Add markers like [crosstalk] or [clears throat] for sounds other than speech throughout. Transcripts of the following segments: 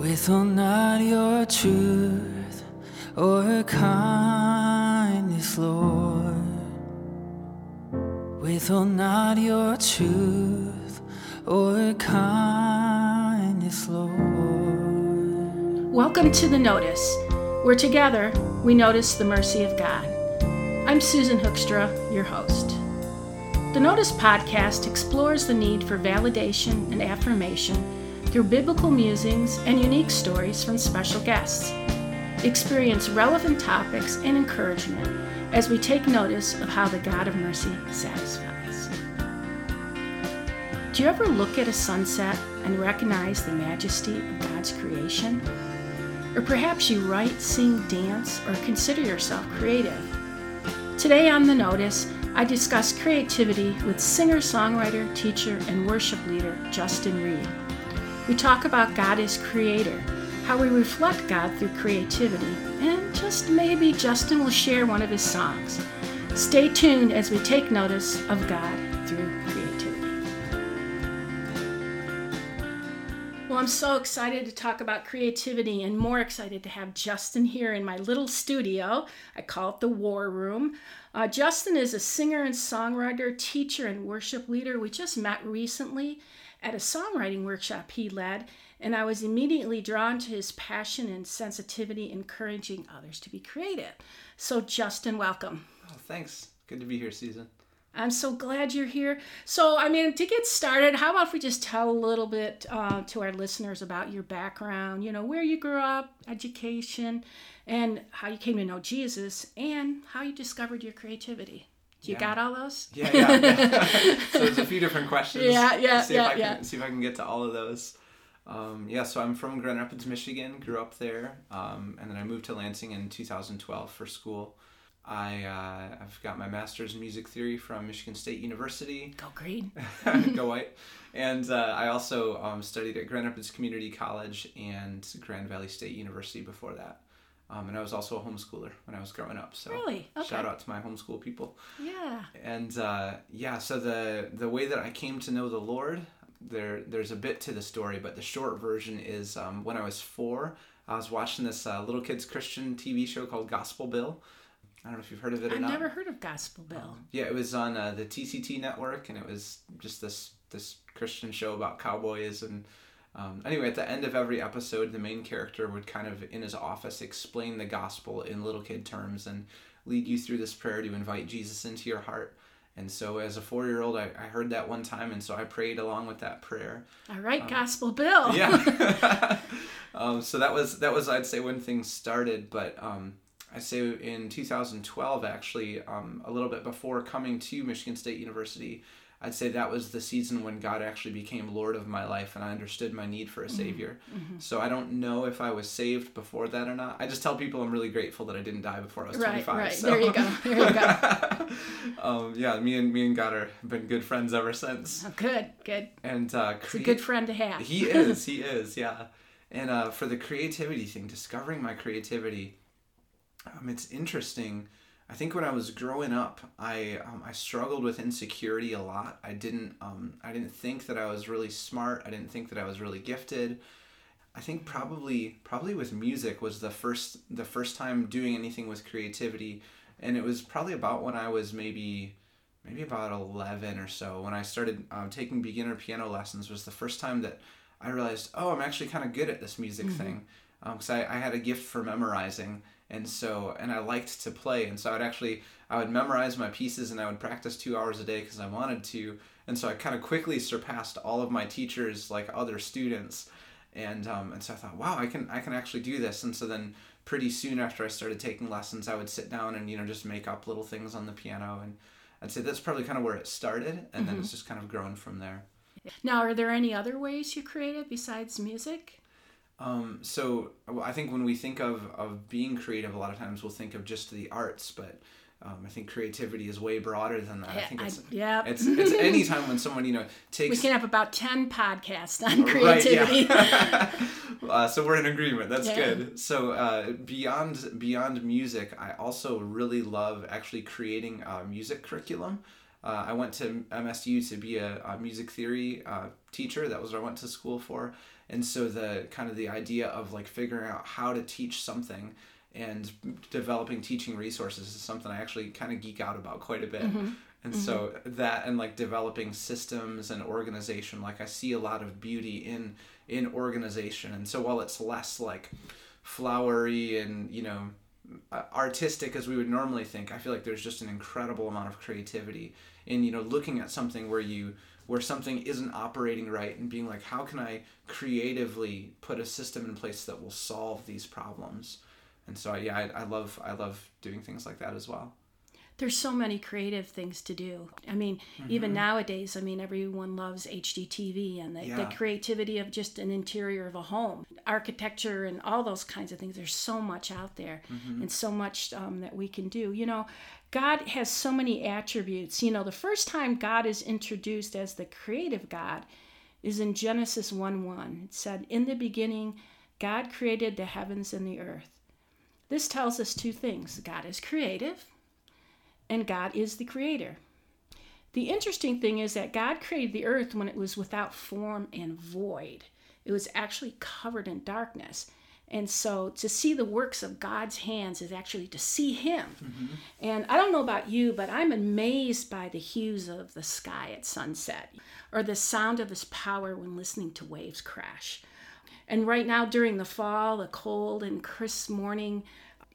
Withhold not your truth or kindness, Lord. Withhold not your truth or kindness, Lord. Welcome to the Notice, where together we notice the mercy of God. I'm Susan Hoekstra, your host. The Notice podcast explores the need for validation and affirmation through biblical musings and unique stories from special guests. Experience relevant topics and encouragement as we take notice of how the God of mercy satisfies. Do you ever look at a sunset and recognize the majesty of God's creation? Or perhaps you write, sing, dance, or consider yourself creative. Today on The Notice, I discuss creativity with singer, songwriter, teacher, and worship leader Justin Reid. We talk about God as creator, how we reflect God through creativity, and just maybe Justin will share one of his songs. Stay tuned as we take notice of God I'm so excited to talk about creativity and more excited to have Justin here in my little studio. I call it the War Room. Uh, Justin is a singer and songwriter, teacher, and worship leader. We just met recently at a songwriting workshop he led, and I was immediately drawn to his passion and sensitivity, encouraging others to be creative. So, Justin, welcome. Oh, thanks. Good to be here, Susan. I'm so glad you're here. So, I mean, to get started, how about if we just tell a little bit uh, to our listeners about your background, you know, where you grew up, education, and how you came to know Jesus, and how you discovered your creativity? You yeah. got all those? Yeah, yeah. yeah. [laughs] [laughs] so there's a few different questions. Yeah, yeah, see yeah, if I yeah. Can, see if I can get to all of those. Um, yeah, so I'm from Grand Rapids, Michigan. Grew up there, um, and then I moved to Lansing in 2012 for school. I uh, I've got my master's in music theory from Michigan State University. Go green. [laughs] Go white. And uh, I also um, studied at Grand Rapids Community College and Grand Valley State University before that. Um, and I was also a homeschooler when I was growing up. So really, okay. shout out to my homeschool people. Yeah. And uh, yeah, so the the way that I came to know the Lord, there there's a bit to the story, but the short version is um, when I was four, I was watching this uh, little kids Christian TV show called Gospel Bill. I don't know if you've heard of it or I've not. I've never heard of Gospel Bill. Um, yeah, it was on uh, the TCT network, and it was just this this Christian show about cowboys and um, anyway, at the end of every episode, the main character would kind of, in his office, explain the gospel in little kid terms and lead you through this prayer to invite Jesus into your heart. And so, as a four year old, I, I heard that one time, and so I prayed along with that prayer. All right, um, Gospel Bill. yeah. [laughs] [laughs] um, so that was that was I'd say when things started, but um, I say in 2012, actually, um, a little bit before coming to Michigan State University, I'd say that was the season when God actually became Lord of my life and I understood my need for a mm-hmm. Savior. Mm-hmm. So I don't know if I was saved before that or not. I just tell people I'm really grateful that I didn't die before I was right, 25. Right, so. there you go. There you go. [laughs] um, yeah, me and me and God are been good friends ever since. Oh, good, good. And uh, crea- a good friend to have. he is, he is, yeah. And uh, for the creativity thing, discovering my creativity, um, it's interesting I think when I was growing up, I um, I struggled with insecurity a lot. I didn't um, I didn't think that I was really smart. I didn't think that I was really gifted. I think probably probably with music was the first the first time doing anything with creativity, and it was probably about when I was maybe maybe about eleven or so when I started um, taking beginner piano lessons. Was the first time that I realized oh I'm actually kind of good at this music mm-hmm. thing because um, I, I had a gift for memorizing and so and I liked to play and so I'd actually I would memorize my pieces and I would practice two hours a day because I wanted to and so I kind of quickly surpassed all of my teachers like other students and um, and so I thought wow I can I can actually do this and so then pretty soon after I started taking lessons I would sit down and you know just make up little things on the piano and I'd say that's probably kind of where it started and mm-hmm. then it's just kind of grown from there. Now, are there any other ways you created besides music? Um, so I think when we think of, of being creative, a lot of times we'll think of just the arts, but um, I think creativity is way broader than that. I think it's I, yeah. it's it's [laughs] any time when someone you know takes. We can have about ten podcasts on creativity. Right, yeah. [laughs] [laughs] uh, so we're in agreement. That's yeah. good. So uh, beyond beyond music, I also really love actually creating a music curriculum. Uh, I went to MSU to be a, a music theory uh, teacher. That was what I went to school for and so the kind of the idea of like figuring out how to teach something and developing teaching resources is something I actually kind of geek out about quite a bit. Mm-hmm. And so that and like developing systems and organization, like I see a lot of beauty in in organization. And so while it's less like flowery and you know artistic as we would normally think, I feel like there's just an incredible amount of creativity in you know looking at something where you where something isn't operating right and being like, how can I creatively put a system in place that will solve these problems? And so yeah, I, I love I love doing things like that as well. There's so many creative things to do. I mean, Mm-hmm. even nowadays, I mean, everyone loves HGTV and the, the creativity of just an interior of a home, architecture, and all those kinds of things. There's so much out there Mm-hmm. and so much um, that we can do. You know, God has so many attributes. You know, the first time God is introduced as the creative God is in Genesis 1 1. It said, In the beginning, God created the heavens and the earth. This tells us two things God is creative and God is the creator. The interesting thing is that God created the earth when it was without form and void. It was actually covered in darkness. And so to see the works of God's hands is actually to see Him. Mm-hmm. And I don't know about you, but I'm amazed by the hues of the sky at sunset or the sound of His power when listening to waves crash. And right now, during the fall, the cold and crisp morning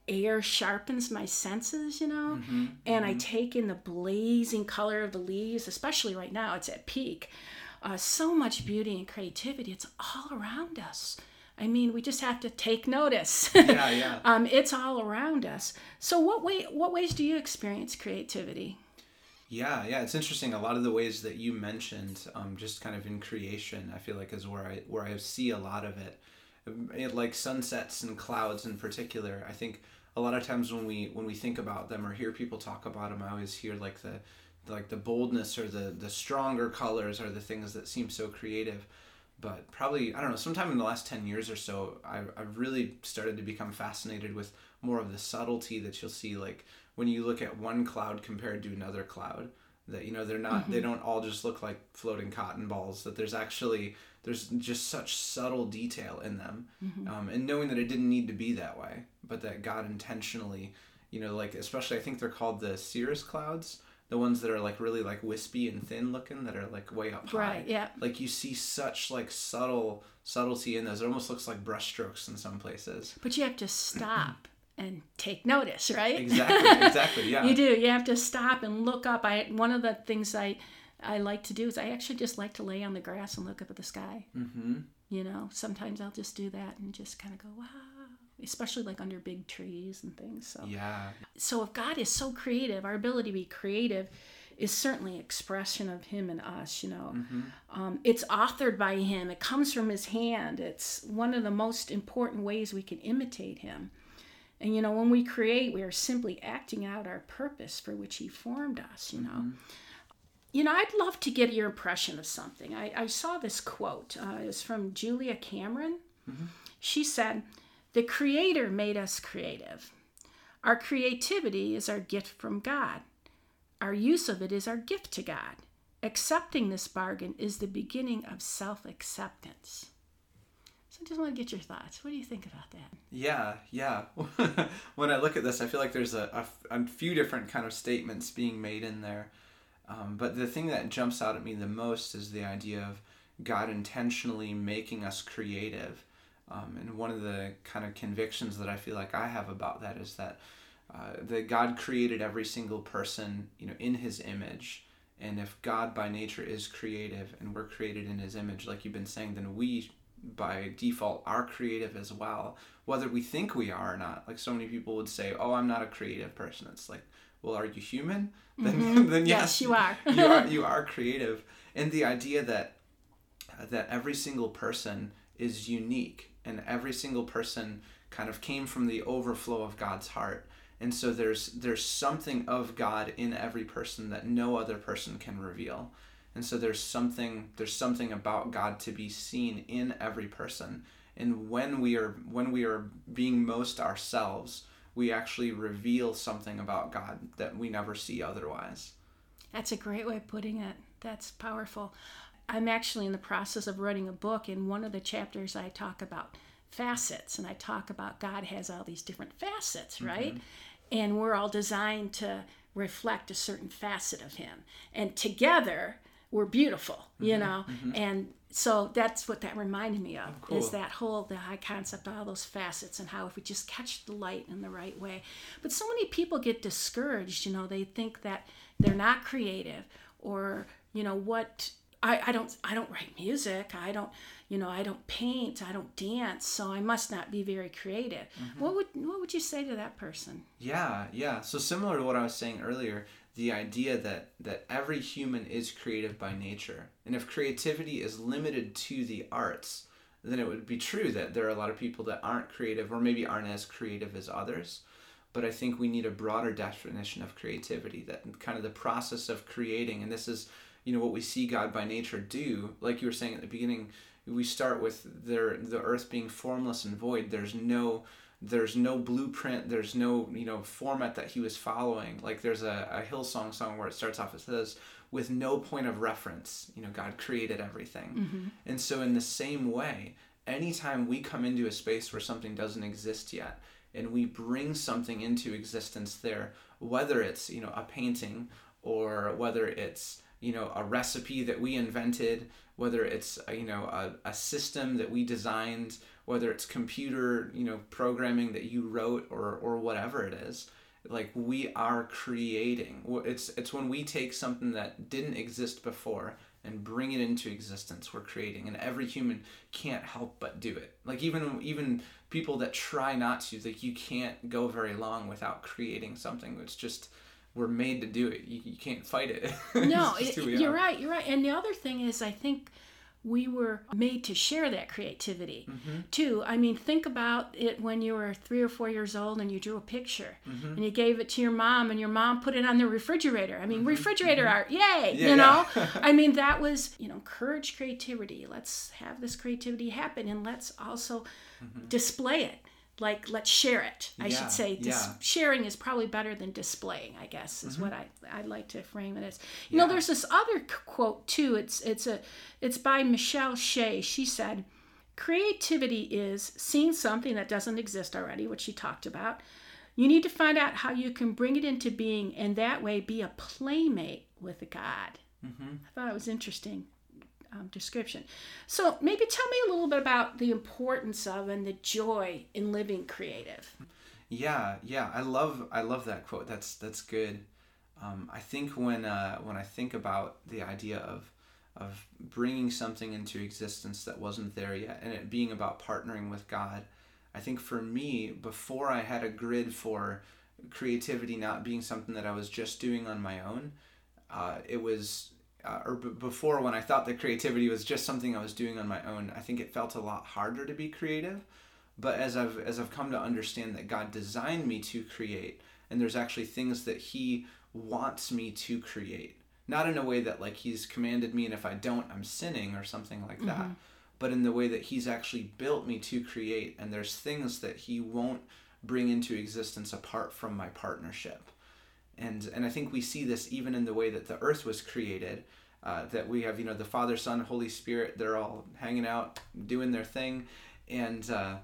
air sharpens my senses, you know, and I take in the blazing color of the leaves, especially right now, it's at peak. Uh, so much beauty and creativity, it's all around us. I mean, we just have to take notice. [laughs] Yeah, yeah. [laughs] um, it's all around us. So, what way? What ways do you experience creativity? Yeah, yeah, it's interesting. A lot of the ways that you mentioned, um, just kind of in creation, I feel like is where I where I see a lot of it. Like sunsets and clouds in particular. I think a lot of times when we when we think about them or hear people talk about them, I always hear like the like the boldness or the the stronger colors are the things that seem so creative. But probably I don't know. Sometime in the last ten years or so, I I've really started to become fascinated with more of the subtlety that you'll see like when you look at one cloud compared to another cloud that you know they're not they mm-hmm. don't all just look like floating cotton balls that there's actually there's just such subtle detail in them um, and knowing that it didn't need to be that way but that god intentionally you know like especially i think they're called the cirrus clouds the ones that are like really like wispy and thin looking that are like way up high Right, yeah. like you see such like subtle subtlety in those it almost looks like brushstrokes in some places But you have to stop [clears throat] and take notice, right? exactly exactly [laughs] yeah You do. You have to stop and look up. I one of the things I I like to do is I actually just like to lay on the grass and look up at the sky. mm-hmm You know, sometimes I'll just do that and just kind of go wow, especially like under big trees and things. So yeah so if God is so creative, our ability to be creative is certainly expression of Him and us. You know, um, it's authored by Him. It comes from His hand. It's one of the most important ways we can imitate Him. And you know, when we create, we are simply acting out our purpose for which He formed us. You know. You know, I'd love to get your impression of something. I, I saw this quote. Uh, it was from Julia Cameron. She said, The Creator made us creative. Our creativity is our gift from God. Our use of it is our gift to God. Accepting this bargain is the beginning of self acceptance. So I just want to get your thoughts. What do you think about that? Yeah, yeah. [laughs] when I look at this, I feel like there's a a few different kind of statements being made in there. Um, but the thing that jumps out at me the most is the idea of God intentionally making us creative. Um, and one of the kind of convictions that I feel like I have about that is that uh, that God created every single person, you know, in His image. And if God by nature is creative and we're created in His image, like you've been saying, then we by default are creative as well, whether we think we are or not. Like so many people would say, "Oh, I'm not a creative person." It's like, well, are you human? [laughs] Then, mm-hmm. then Yes, yes, you are. [laughs] you are. [laughs] You are creative, and the idea that that every single person is unique, and every single person kind of came from the overflow of God's heart. And so there's there's something of God in every person that no other person can reveal. And so there's something there's something about God to be seen in every person. And when we are when we are being most ourselves, we actually reveal something about God that we never see otherwise. That's a great way of putting it. That's powerful. I'm actually in the process of writing a book. In one of the chapters, I talk about facets and I talk about God has all these different facets, right? Mm-hmm. And we're all designed to reflect a certain facet of Him. And together, we're beautiful, mm-hmm. you know? Mm-hmm. And so that's what that reminded me of oh, cool. is that whole the high concept all those facets and how if we just catch the light in the right way but so many people get discouraged you know they think that they're not creative or you know what I, I don't I don't write music. I don't you know I don't paint. I don't dance. So I must not be very creative. Mm-hmm. What would what would you say to that person? Yeah, yeah. So similar to what I was saying earlier, the idea that that every human is creative by nature, and if creativity is limited to the arts, then it would be true that there are a lot of people that aren't creative or maybe aren't as creative as others. But I think we need a broader definition of creativity that kind of the process of creating, and this is you know what we see God by nature do. Like you were saying at the beginning, we start with their the earth being formless and void. There's no there's no blueprint there's no you know format that he was following like there's a, a hillsong song where it starts off it says with no point of reference you know god created everything mm-hmm. and so in the same way anytime we come into a space where something doesn't exist yet and we bring something into existence there whether it's you know a painting or whether it's you know a recipe that we invented whether it's uh, you know a, a system that we designed whether it's computer you know programming that you wrote or or whatever it is like we are creating. It's it's when we take something that didn't exist before and bring it into existence we're creating and every human can't help but do it. Like even even people that try not to like you can't go very long without creating something it's just we're made to do it. You, you can't fight it. [laughs] no, it, you're are. right. You're right. And the other thing is, I think we were made to share that creativity mm-hmm. too. I mean, think about it when you were three or four years old and you drew a picture mm-hmm. and you gave it to your mom and your mom put it on the refrigerator. I mean, mm-hmm. refrigerator mm-hmm. art, yay! Yeah, you know, yeah. [laughs] I mean, that was you know, encourage creativity. Let's have this creativity happen and let's also mm-hmm. display it like let's share it i yeah, should say Dis- yeah. sharing is probably better than displaying i guess is mm-hmm. what i i'd like to frame it as you yeah. know there's this other quote too it's it's a it's by michelle shea she said creativity is seeing something that doesn't exist already which she talked about you need to find out how you can bring it into being and that way be a playmate with a god mm-hmm. i thought it was interesting um, description. So maybe tell me a little bit about the importance of and the joy in living creative. Yeah, yeah, I love I love that quote. That's that's good. Um, I think when uh, when I think about the idea of of bringing something into existence that wasn't there yet, and it being about partnering with God, I think for me, before I had a grid for creativity not being something that I was just doing on my own, uh, it was uh, or b- before when I thought that creativity was just something I was doing on my own, I think it felt a lot harder to be creative. But as I've as I've come to understand that God designed me to create, and there's actually things that He wants me to create, not in a way that like He's commanded me, and if I don't, I'm sinning or something like that, mm-hmm. but in the way that He's actually built me to create, and there's things that He won't bring into existence apart from my partnership and and I think we see this even in the way that the earth was created. Uh, that we have, you know, the Father, Son, Holy Spirit. They're all hanging out, doing their thing, and uh,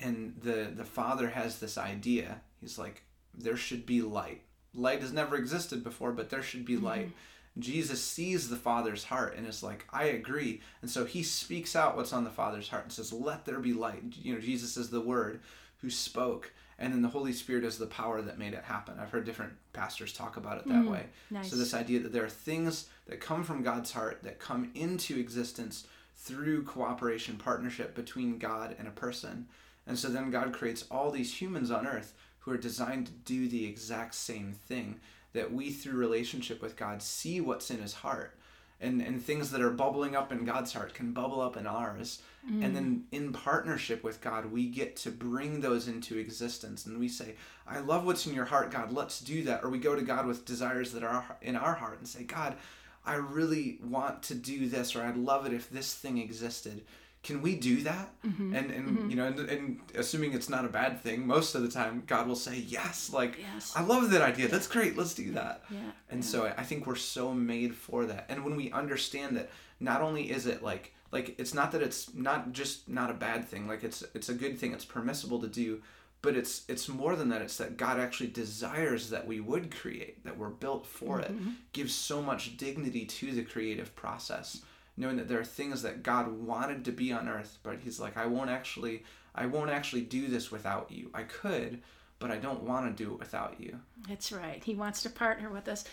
and the the Father has this idea. He's like, there should be light. Light has never existed before, but there should be mm-hmm. light. Jesus sees the Father's heart and is like, I agree. And so he speaks out what's on the Father's heart and says, Let there be light. You know, Jesus is the Word who spoke and then the Holy Spirit is the power that made it happen. I've heard different pastors talk about it that mm, way. Nice. So this idea that there are things that come from God's heart that come into existence through cooperation, partnership between God and a person. And so then God creates all these humans on earth who are designed to do the exact same thing that we through relationship with God see what's in his heart and and things that are bubbling up in God's heart can bubble up in ours. Mm. and then in partnership with God we get to bring those into existence. And we say I love what's in your heart God. Let's do that. Or we go to God with desires that are in our heart and say God I really want to do this or I'd love it if this thing existed can we do that? Mm-hmm. and and you know and, and assuming it's not a bad thing most of the time god will say yes like Yes. i love that idea. That's great. Let's do that. Yeah, and so i think we're so made for that. And when we understand that not only is it like like it's not that it's not just not a bad thing like it's it's a good thing it's permissible to do but it's it's more than that. It's that god actually desires that we would create that we're built for it. Gives so much dignity to the creative process knowing that there are things that god wanted to be on earth but he's like i won't actually i won't actually do this without you i could but i don't want to do it without you That's right. He wants to partner with us.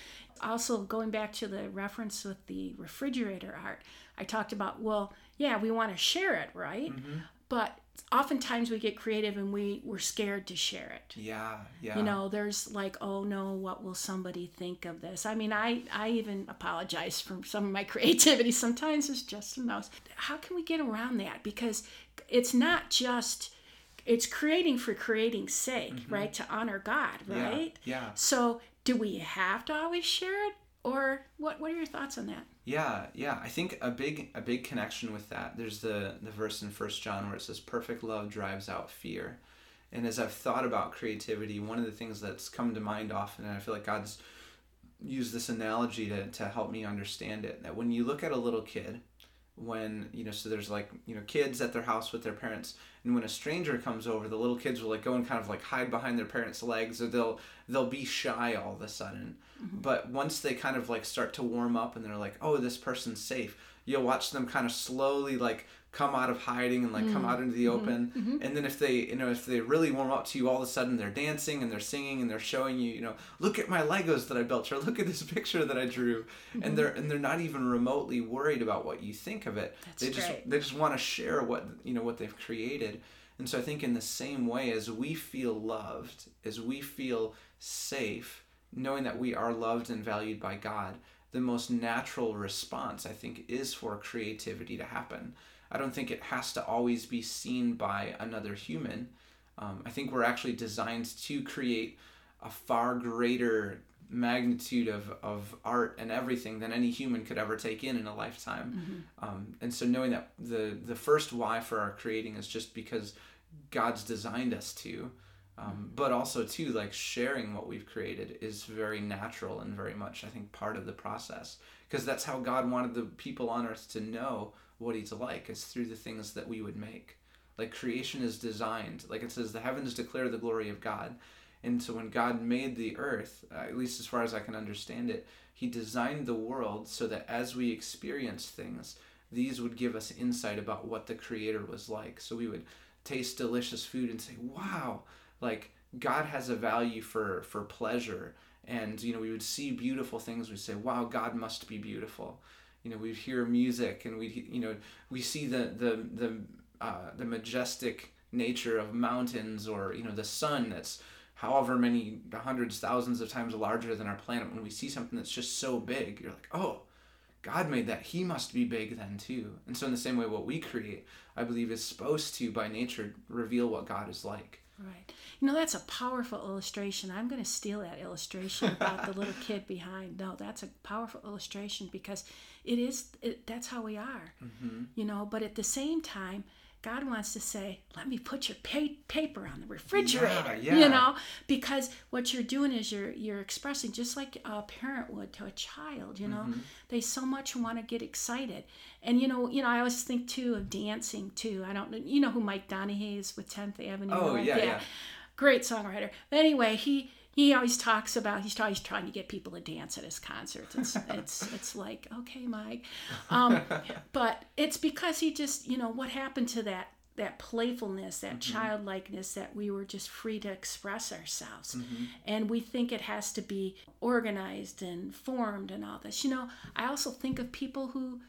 Also, going back to the reference with the refrigerator art, I talked about, well, yeah, we want to share it, right? Mm-hmm. But oftentimes we get creative and we, we're scared to share it. yeah yeah You know, there's like, oh no, what will somebody think of this? I mean, I, I even apologize for some of my [laughs] creativity. Sometimes it's just a mouse. How can we get around that? Because it's not just, it's creating for creating's sake, right? To honor God, Mm-hmm. Yeah, right? yeah. So do we have to always share it? Or what, what are your thoughts on that? Yeah, yeah. I think a big a big connection with that. There's the the verse in First John where it says, "Perfect love drives out fear." And as I've thought about creativity, one of the things that's come to mind often, and I feel like God's used this analogy to to help me understand it, that when you look at a little kid, when you know, so there's like you know kids at their house with their parents, and when a stranger comes over, the little kids will like go and kind of like hide behind their parents' legs, or they'll they'll be shy all of a sudden. Mm-hmm. But once they kind of like start to warm up and they're like, oh, this person's safe, you'll watch them kind of slowly like come out of hiding and like come mm. out into the mm-hmm. open. Mm-hmm. And then if they, you know, if they really warm up to you, all of a sudden they're dancing and they're singing and they're showing you, you know, look at my Legos that I built or look at this picture that I drew. And they're and they're not even remotely worried about what you think of it. That's they just great. they just want to share what you know what they've created. And so I think in the same way as we feel loved, as we feel safe, knowing that we are loved and valued by God, the most natural response I think is for creativity to happen. I don't think it has to always be seen by another human. Um, I think we're actually designed to create a far greater magnitude of, of art and everything than any human could ever take in in a lifetime. Um, and so knowing that the, the first why for our creating is just because God's designed us to, um, but also too like sharing what we've created is very natural and very much I think part of the process because that's how God wanted the people on earth to know what he's like is through the things that we would make. Like creation is designed, like it says, the heavens declare the glory of God. And so when God made the earth, uh, at least as far as I can understand it, he designed the world so that as we experience things, these would give us insight about what the creator was like. So we would taste delicious food and say, "Wow, like God has a value for for pleasure." And you know, we would see beautiful things, we'd say, "Wow, God must be beautiful." You know, we'd hear music and we you know, we see the the the uh, the majestic nature of mountains or you know the sun that's however many hundreds thousands of times larger than our planet. When we see something that's just so big you're like oh god made that. He must be big then too. And so in the same way what we create i believe is supposed to by nature reveal what god is like Right. You know, that's a powerful illustration. I'm going to steal that illustration about the little kid [laughs] behind. No, that's a powerful illustration because it is, it, that's how we are. Mm-hmm. You know, but at the same time, God wants to say, let me put your pa- paper on the refrigerator, Yeah, you know, because what you're doing is you're you're expressing just like a parent would to a child, you know. Mm-hmm. They so much want to get excited. And you know, you know, I always think too of dancing too. I don't know, you know who Mike Donehey is with 10th Avenue. Oh, yeah, yeah. Great songwriter. But anyway, he he always talks about he's always trying to get people to dance at his concerts. It's [laughs] it's it's like okay, Mike, um, but it's because he just you know what happened to that that playfulness, that mm-hmm. childlikeness that we were just free to express ourselves, mm-hmm. and we think it has to be organized and formed and all this. You know, I also think of people who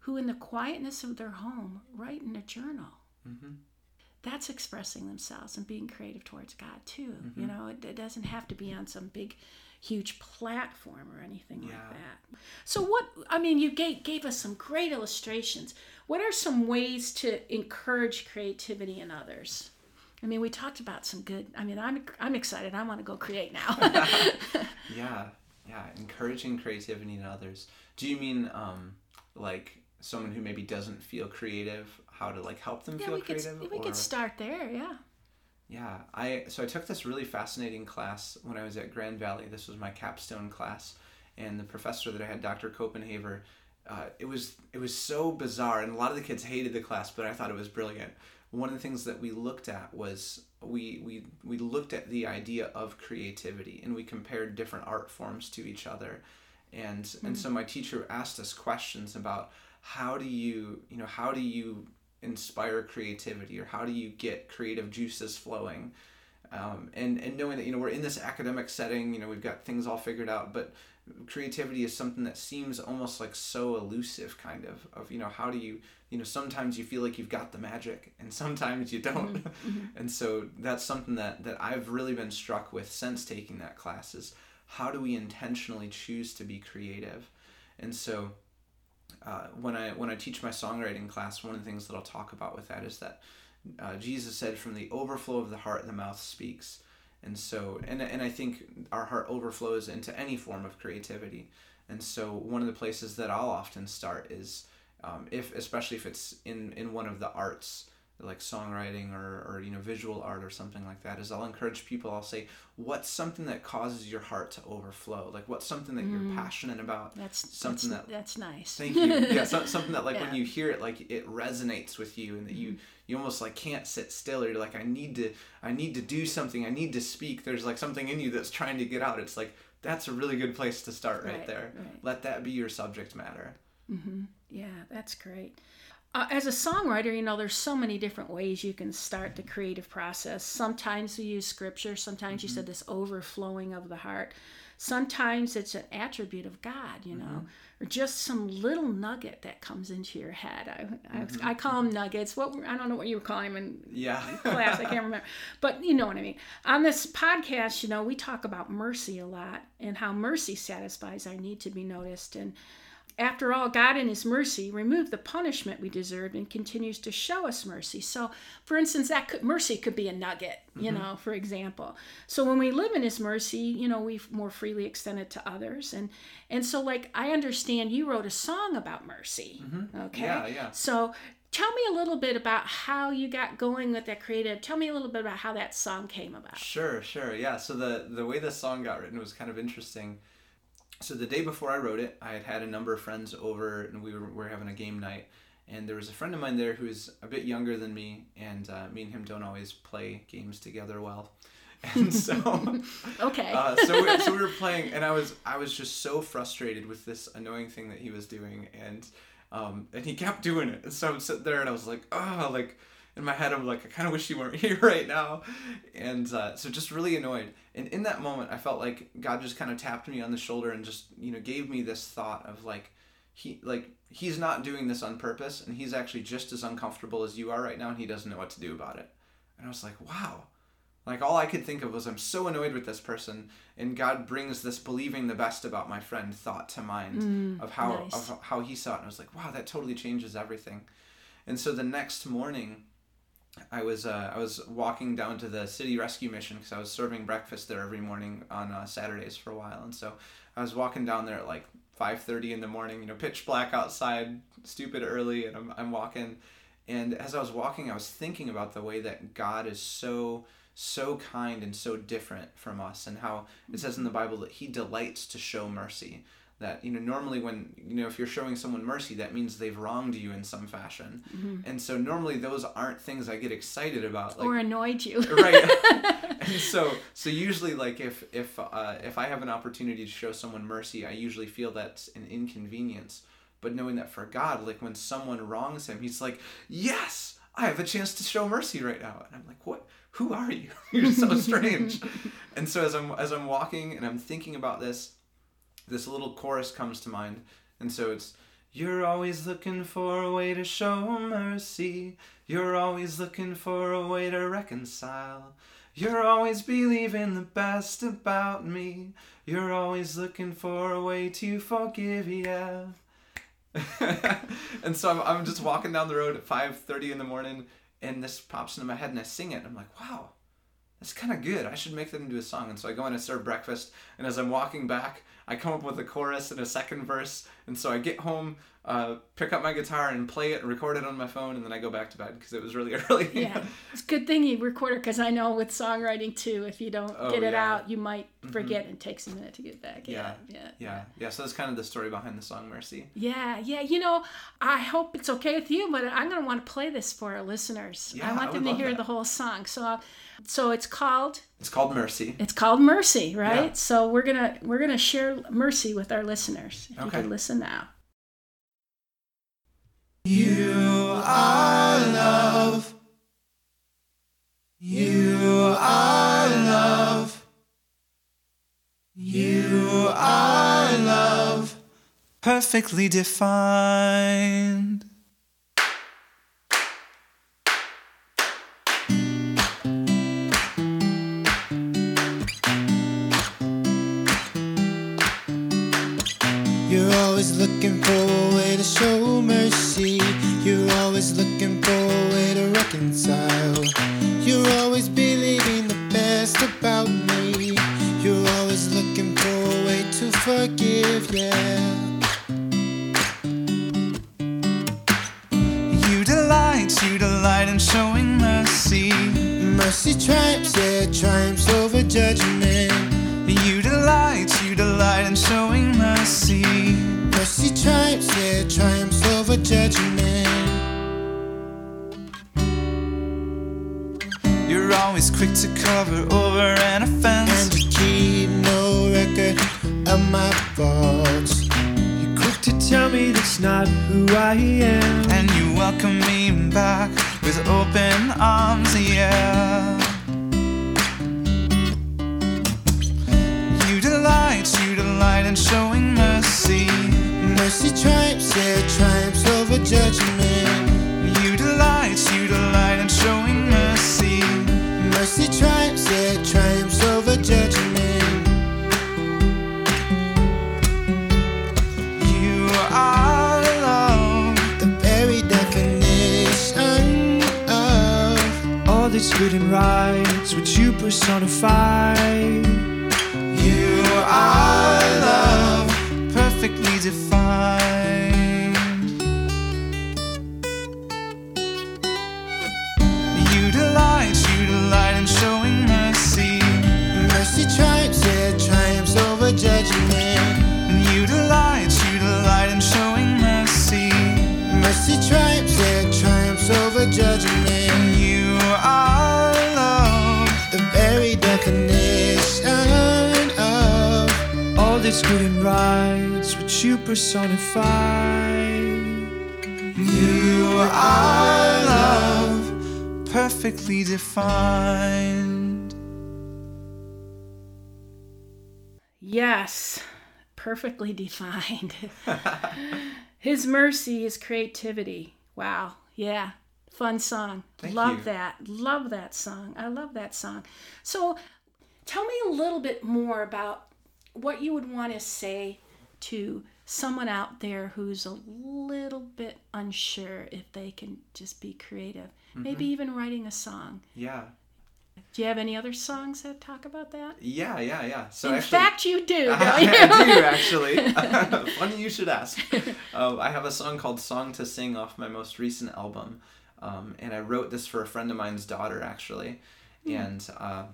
who in the quietness of their home write in a journal mm-hmm. That's expressing themselves and being creative towards God too. You know, it, it doesn't have to be on some big, huge platform or anything like that. So, what I mean, you gave, gave us some great illustrations. What are some ways to encourage creativity in others? I mean, we talked about some good. I mean, I'm I'm excited. I want to go create now. [laughs] [laughs] yeah yeah encouraging creativity in others do you mean um like someone who maybe doesn't feel creative how to like help them Yeah, feel we could we or- could start there. Yeah. yeah, I so I took this really fascinating class when I was at Grand Valley. This was my capstone class, and the professor that I had, Dr. Copenhaver, uh, it was it was so bizarre, and a lot of the kids hated the class, but I thought it was brilliant. One of the things that we looked at was we we we looked at the idea of creativity, and we compared different art forms to each other, and and so my teacher asked us questions about how do you you know how do you inspire creativity or how do you get creative juices flowing? Um, and and knowing that you know we're in this academic setting you know we've got things all figured out but creativity is something that seems almost like so elusive kind of of you know how do you you know sometimes you feel like you've got the magic and sometimes you don't. [laughs] And so that's something that that I've really been struck with since taking that class is how do we intentionally choose to be creative? And so uh, when I when I teach my songwriting class, one of the things that I'll talk about with that is that uh, Jesus said, "From the overflow of the heart, the mouth speaks." And so, and and I think our heart overflows into any form of creativity. And so, one of the places that I'll often start is um, if, especially if it's in in one of the arts, like songwriting or, or you know visual art or something like that is i'll encourage people i'll say what's something that causes your heart to overflow like what's something that you're mm. passionate about That's something that's, that that's nice. Thank you. Yeah, so, [laughs] something that like when you hear it, like it resonates with you, and that you mm-hmm. you almost like can't sit still. Or you're like, I need to, I need to do something. I need to speak. There's like something in you that's trying to get out. It's like that's a really good place to start right, Right, there. right. Let that be your subject matter. Mm-hmm. Yeah, that's great. Uh, as a songwriter, you know, there's so many different ways you can start the creative process. Sometimes we use scripture. Sometimes you mm-hmm. said this overflowing of the heart. Sometimes it's an attribute of God, you know, mm-hmm. or just some little nugget that comes into your head. I, I, I mm-hmm. call them nuggets. What I don't know what you were calling them in Yeah. [laughs] class. I can't remember. But you know what I mean. On this podcast, you know, we talk about mercy a lot and how mercy satisfies our need to be noticed. And after all, God in His mercy removed the punishment we deserved and continues to show us mercy. So, for instance, that could, mercy could be a nugget, you mm-hmm. know, for example. So when we live in His mercy, you know, we more freely extend it to others. And and so, like, I understand you wrote a song about mercy. Mm-hmm. Okay. Yeah, yeah. So tell me a little bit about how you got going with that creative. Tell me a little bit about how that song came about. Sure, sure. Yeah. So the the way this song got written was kind of interesting. So the day before I wrote it, I had had a number of friends over, and we were, we were having a game night. And there was a friend of mine there who's a bit younger than me, and uh, me and him don't always play games together well. [laughs] And so, [laughs] Okay. uh, so we, so we were playing, and I was I was just so frustrated with this annoying thing that he was doing, and um, and he kept doing it. And so I'm sitting there, and I was like, oh, like in my head, I'm like, I kind of wish you weren't [laughs] here right now, and uh, so just really annoyed. And in that moment, I felt like God just kind of tapped me on the shoulder and just you know gave me this thought of like he like he's not doing this on purpose, and he's actually just as uncomfortable as you are right now, and he doesn't know what to do about it. And I was like, wow. Like all I could think of was I'm so annoyed with this person, and God brings this believing the best about my friend thought to mind of how nice. of how he saw it. And I was like, wow, that totally changes everything. And so the next morning, I was uh, I was walking down to the city rescue mission because I was serving breakfast there every morning on uh, Saturdays for a while, and so I was walking down there at like five thirty in the morning, you know, pitch black outside, stupid early, and I'm I'm walking, and as I was walking, I was thinking about the way that God is so so kind and so different from us, and how it says in the Bible that He delights to show mercy. That you know, normally when you know if you're showing someone mercy, that means they've wronged you in some fashion, and so normally those aren't things I get excited about. Like, or annoyed you. [laughs] right. [laughs] And so so usually like if if uh, if i have an opportunity to show someone mercy i usually feel that's an inconvenience. But knowing that for god like when someone wrongs him he's like yes i have a chance to show mercy right now. And i'm like what? Who are you? [laughs] You're so strange. And so as i'm as i'm walking and i'm thinking about this this little chorus comes to mind and so it's you're always looking for a way to show mercy. You're always looking for a way to reconcile. You're always believing the best about me. You're always looking for a way to forgive, yeah. [laughs] and so I'm, I'm just walking down the road at 5.30 in the morning and this pops into my head and I sing it. I'm like, wow, that's kind of good. I should make that into a song. And so I go in and serve breakfast. And as I'm walking back, I come up with a chorus and a second verse. And so I get home, uh, pick up my guitar and play it and record it on my phone. And then I go back to bed because it was really [laughs] early. Yeah, it's a good thing you record it because I know with songwriting too, if you don't Oh, get it yeah. out, you might forget. and It takes a minute to get back. Yeah, yeah, yeah. Yeah. So that's kind of the story behind the song Mercy. yeah, yeah. You know, I hope it's okay with you, but I'm gonna want to play this for our listeners. Yeah, I want I them to hear that. the whole song. So, so it's called It's called Mercy. it's called Mercy, right? Yeah. So we're gonna we're gonna share Mercy with our listeners. If you Okay. can listen now. You are love. You are love. You are love. Perfectly defined. That's good and right, which you personify. You are love, perfectly defined. All that's good and right, which you personify. You are love, perfectly defined. Yes, perfectly defined. His mercy, is creativity. Wow. Yeah. Fun song. Thank love you. that. Love that song. I love that song. So tell me a little bit more about what you would want to say to someone out there who's a little bit unsure if they can just be creative. Mm-hmm. Maybe even writing a song. Yeah. Do you have any other songs that talk about that? Yeah, yeah, yeah. So In actually, fact, you do. [laughs] I, you? [laughs] I do actually. [laughs] Funny you should ask. Um, I have a song called "Song to Sing" off my most recent album, um, and I wrote this for a friend of mine's daughter actually, and uh,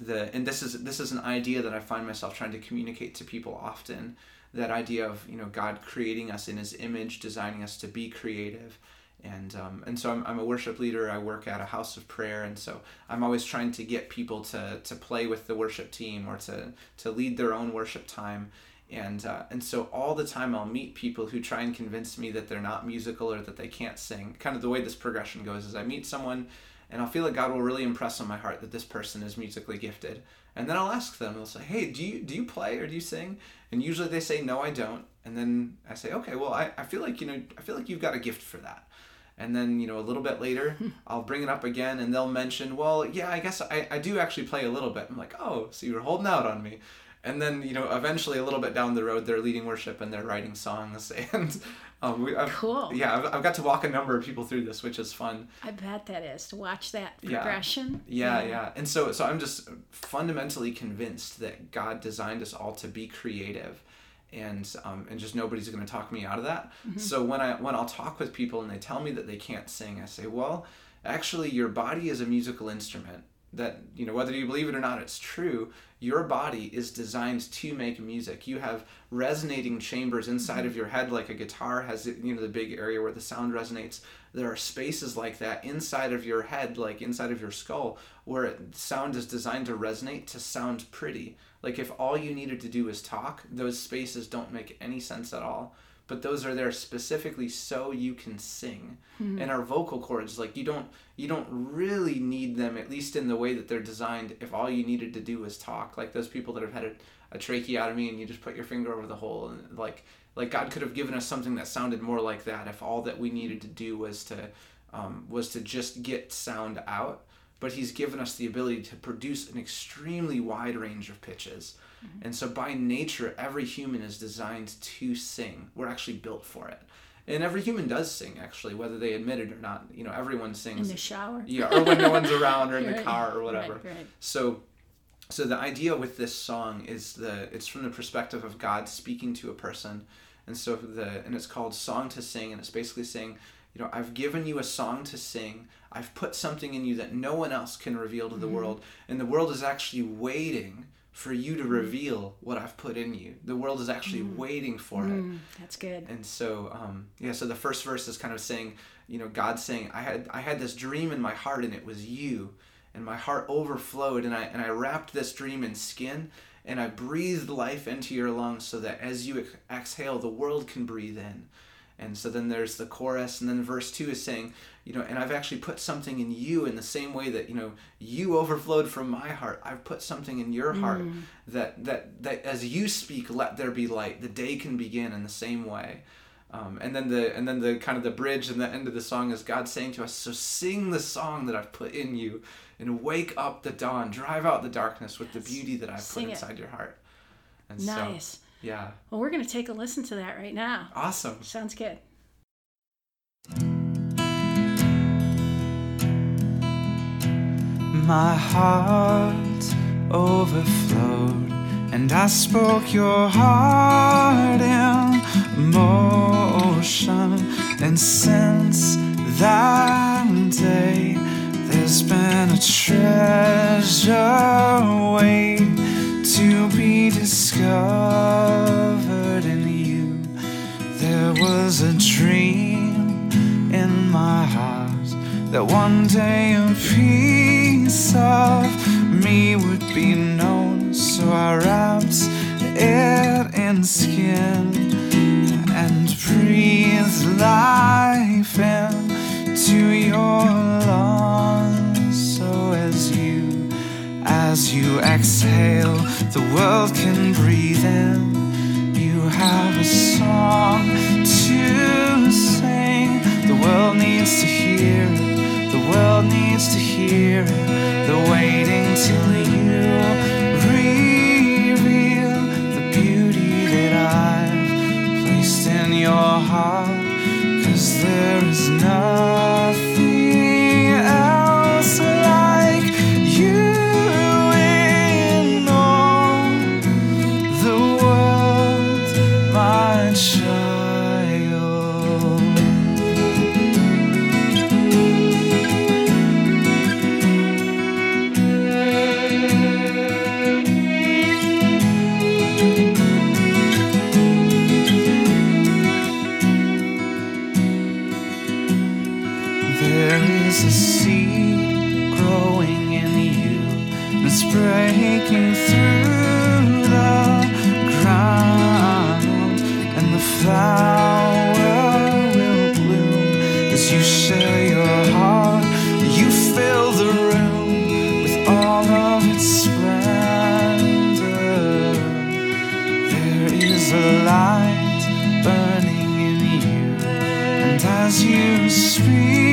the and this is this is an idea that I find myself trying to communicate to people often. That idea of you know God creating us in His image, designing us to be creative. And, um, and so I'm, I'm a worship leader. I work at a house of prayer, and so I'm always trying to get people to, to play with the worship team or to, to lead their own worship time. And uh, and so all the time I'll meet people who try and convince me that they're not musical or that they can't sing. Kind of the way this progression goes is I meet someone, and I'll feel like God will really impress on my heart that this person is musically gifted. And then I'll ask them. I'll say, Hey, do you do you play or do you sing? And usually they say, No, I don't. And then I say, Okay, well I, I feel like you know I feel like you've got a gift for that. And then, you know, a little bit later, hmm. I'll bring it up again and they'll mention, well, yeah, I guess I, I do actually play a little bit. I'm like, oh, so you were holding out on me. And then, you know, eventually a little bit down the road, they're leading worship and they're writing songs. [laughs] And Um, we, I've, Cool. Yeah, I've, I've got to walk a number of people through this, which is fun. I bet that is to watch that Yeah. progression. Yeah, yeah. And so so I'm just fundamentally convinced that God designed us all to be creative. And um, and just nobody's going to talk me out of that. So when I when I'll talk with people and they tell me that they can't sing, I say, well, actually, your body is a musical instrument. That you know whether you believe it or not, it's true. Your body is designed to make music. You have resonating chambers inside mm-hmm. of your head, like a guitar has you know the big area where the sound resonates. There are spaces like that inside of your head, like inside of your skull, where it, sound is designed to resonate to sound pretty. Like if all you needed to do was talk, those spaces don't make any sense at all. But those are there specifically so you can sing. And our vocal cords, like you don't you don't really need them, at least in the way that they're designed, if all you needed to do was talk. Like those people that have had a, a tracheotomy and you just put your finger over the hole and like like God could have given us something that sounded more like that if all that we needed to do was to um, was to just get sound out but he's given us the ability to produce an extremely wide range of pitches. And so by nature, every human is designed to sing. We're actually built for it. And every human does sing, actually, whether they admit it or not. You know, everyone sings. In the shower. yeah, or when no one's around or in the Right, car or whatever. Right, right. So so the idea with this song is the it's from the perspective of God speaking to a person. And so the and it's called Song to Sing and it's basically saying, you know, I've given you a song to sing. I've put something in you that no one else can reveal to the mm-hmm. world. And the world is actually waiting for you to reveal what I've put in you. The world is actually waiting for it. Mm, that's good. And so, um, yeah. So the first verse is kind of saying, you know, God saying, I had I had this dream in my heart, and it was you, and my heart overflowed, and I and I wrapped this dream in skin, and I breathed life into your lungs, so that as you ex- exhale, the world can breathe in. And so then there's the chorus, and then verse two is saying, you know, and I've actually put something in you in the same way that you know you overflowed from my heart. I've put something in your heart that that that as you speak, let there be light. The day can begin in the same way. Um, and then the and then the kind of the bridge and the end of the song is God saying to us, "So sing the song that I've put in you, and wake up the dawn, drive out the darkness with the beauty that I've Sing put it. inside your heart." And Nice. So, yeah, Well, we're going to take a listen to that right now. awesome. Sounds good. My heart overflowed, and I spoke your heart in motion. And since that day, there's been a treasure waiting to be discovered in you. There was a dream in my heart that one day a piece of me would be known. So I the world your heart. You fill the room with all of its splendor. There is a light burning in you, and as you speak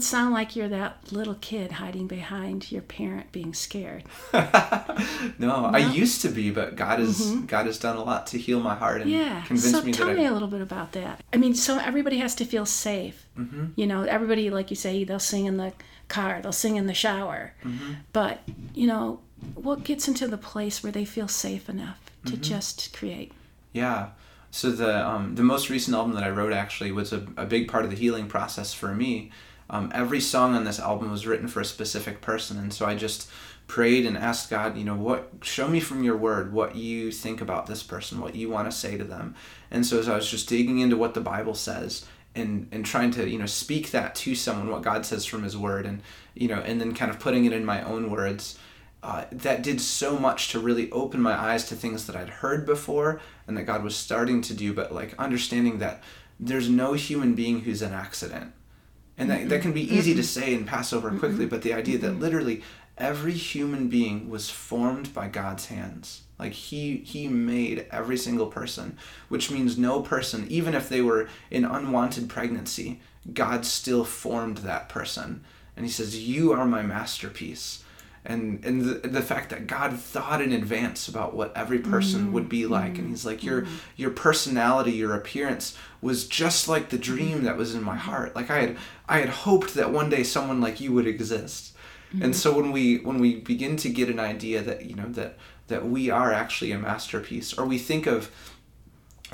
doesn't sound like you're that little kid hiding behind your parent being scared. [laughs] no, I used to be, but God has God has done a lot to heal my heart and Mm-hmm. Yeah. convince so me tell that me I, a little bit about that. I mean, so everybody has to feel safe. Mm-hmm. You know, everybody, like you say, they'll sing in the car, they'll sing in the shower. Mm-hmm. But, you know, what gets into the place where they feel safe enough to Mm-hmm. just create? Yeah. So the um, the most recent album that I wrote actually was a, a big part of the healing process for me. Um, every song on this album was written for a specific person, and so I just prayed and asked God, you know, what show me from your word what you think about this person, what you want to say to them. And so as I was just digging into what the Bible says and and trying to, you know, speak that to someone what God says from his word and you know, and then kind of putting it in my own words, uh, that did so much to really open my eyes to things that I'd heard before and that God was starting to do, but like understanding that there's no human being who's an accident. And that, that can be mm-hmm. easy to mm-hmm. say and pass over quickly, mm-hmm. but the idea that literally every human being was formed by God's hands. Like he he made every single person, which means no person, even if they were in unwanted pregnancy, God still formed that person. And he says, "You are my masterpiece." And and the, the fact that God thought in advance about what every person would be mm-hmm. like. And he's like your your personality your appearance was just like the dream that was in my heart. Like I had I had hoped that one day someone like you would exist. And mm-hmm. so when we when we begin to get an idea that you know that that we are actually a masterpiece or we think of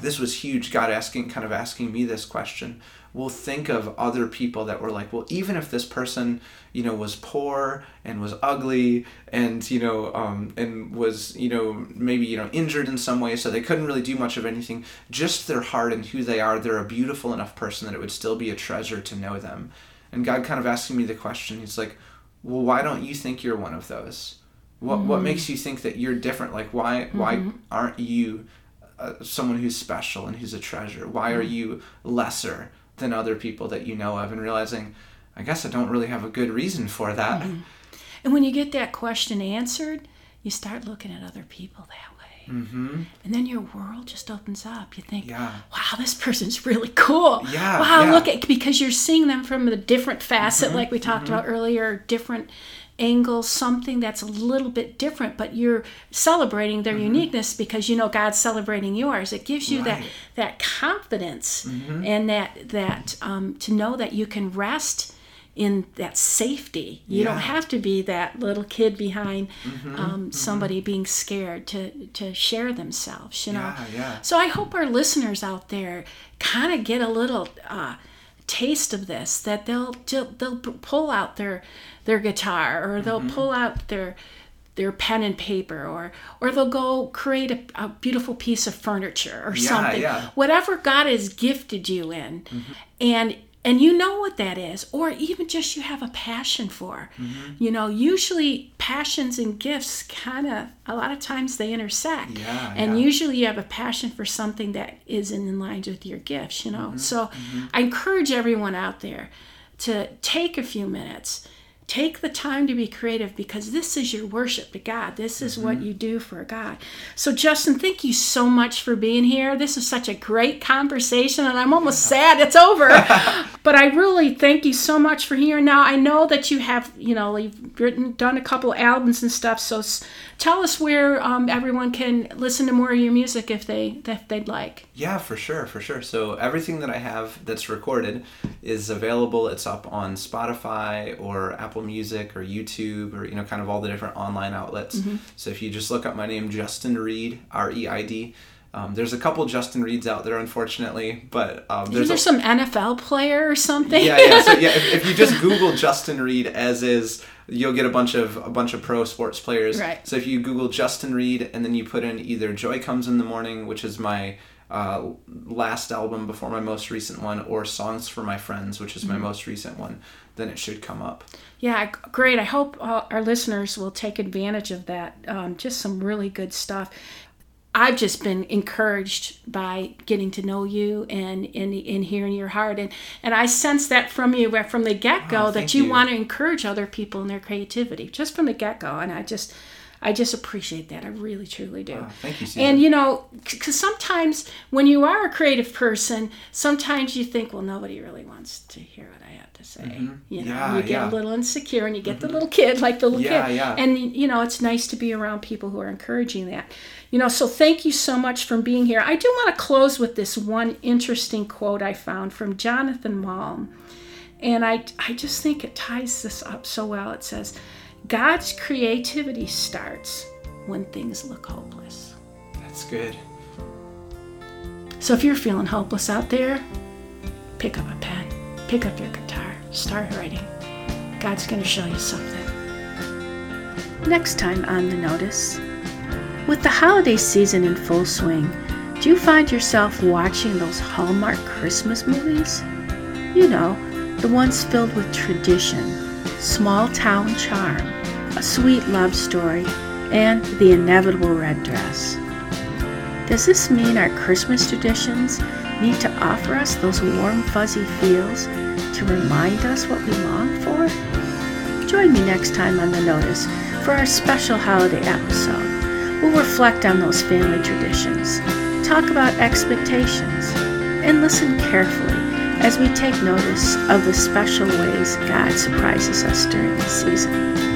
this was huge. God asking kind of asking me this question. We'll think of other people that were like well even if this person you know was poor and was ugly and you know um, and was you know maybe you know injured in some way so they couldn't really do much of anything just their heart and who they are they're a beautiful enough person that it would still be a treasure to know them. And god kind of asking me the question he's like well why don't you think you're one of those? What what makes you think that you're different? Like why why aren't you uh, someone who's special and who's a treasure? Why are you lesser than other people that you know of? And realizing, I guess I don't really have a good reason for that. And when you get that question answered, you start looking at other people that way. Mm-hmm. And then your world just opens up. You think, Yeah. wow, this person's really cool. Yeah, Wow, yeah. Mm-hmm. look at, because you're seeing them from a different facet, like we talked about earlier, different angles, something that's a little bit different, but you're celebrating their uniqueness because you know God's celebrating yours. It gives you that Mm-hmm. Right. that confidence Mm-hmm. and that that um, to know that you can rest in that safety. You don't have to be that little kid behind Mm-hmm. um, somebody being scared to to share themselves. You know. Yeah, yeah. So I hope our listeners out there kind of get a little uh, taste of this. That they'll they'll pull out their their guitar or they'll Mm-hmm. pull out their their pen and paper or or they'll go create a, a beautiful piece of furniture or Yeah, something yeah. Mm-hmm. whatever god has gifted you in and and you know what that is or even just you have a passion for Mm-hmm. you know usually passions and gifts kind of a lot of times they intersect Yeah, and yeah. usually you have a passion for something that isn't in line with your gifts you Mm-hmm. know so i encourage everyone out there to take a few minutes take the time to be creative because this is your worship to god. This is what you do for god. So justin thank you so much for being here. This is such a great conversation and i'm almost sad it's over. [laughs] But i really thank you so much for here. Now i know that you have you know you've written done a couple albums and stuff so s- tell us where um, everyone can listen to more of your music if they if they'd like. Yeah, for sure, for sure. So everything that I have that's recorded is available. It's up on Spotify or Apple Music or YouTube or you know kind of all the different online outlets. Mm-hmm. So if you just look up my name, Justin Reid, R E I D. Um, there's a couple Justin Reids out there, unfortunately, but um, there's, there's there a, some nfl player or something yeah, yeah. So yeah, if, if you just [laughs] Google Justin Reid as is, you'll get a bunch of a bunch of pro sports players. Right. So if you Google Justin Reid and then you put in either Joy Comes in the Morning, which is my uh, last album before my most recent one, or Songs for My Friends, which is Mm-hmm. my most recent one, then it should come up. Yeah, great. I hope our listeners will take advantage of that. Um, just some really good stuff. I've just been encouraged by getting to know you and in in hearing your heart and and I sense that from you from the get go Oh, that you, you. want to encourage other people in their creativity just from the get go and I just I just appreciate that. I really, truly do. Thank you, Susan. And you know, because sometimes when you are a creative person, sometimes you think, well, nobody really wants to hear what I have to say. Mm-hmm. You know, Yeah, you get yeah. a little insecure, and you get the mm-hmm. little kid, like the little Yeah, kid. yeah. And you know, it's nice to be around people who are encouraging that. You know, so thank you so much for being here. I do want to close with this one interesting quote I found from Jonathan Malm. And I, I just think it ties this up so well. It says, God's creativity starts when things look hopeless. That's good. So if you're feeling hopeless out there, pick up a pen, pick up your guitar, start writing. God's going to show you something. Next time on The Notice. With the holiday season in full swing, do you find yourself watching those Hallmark Christmas movies? You know, the ones filled with tradition, small town charm, a sweet love story, and the inevitable red dress. Does this mean our Christmas traditions need to offer us those warm, fuzzy feels to remind us what we long for? Join me next time on The Notice for our special holiday episode. We'll reflect on those family traditions, talk about expectations, and listen carefully as we take notice of the special ways God surprises us during the season.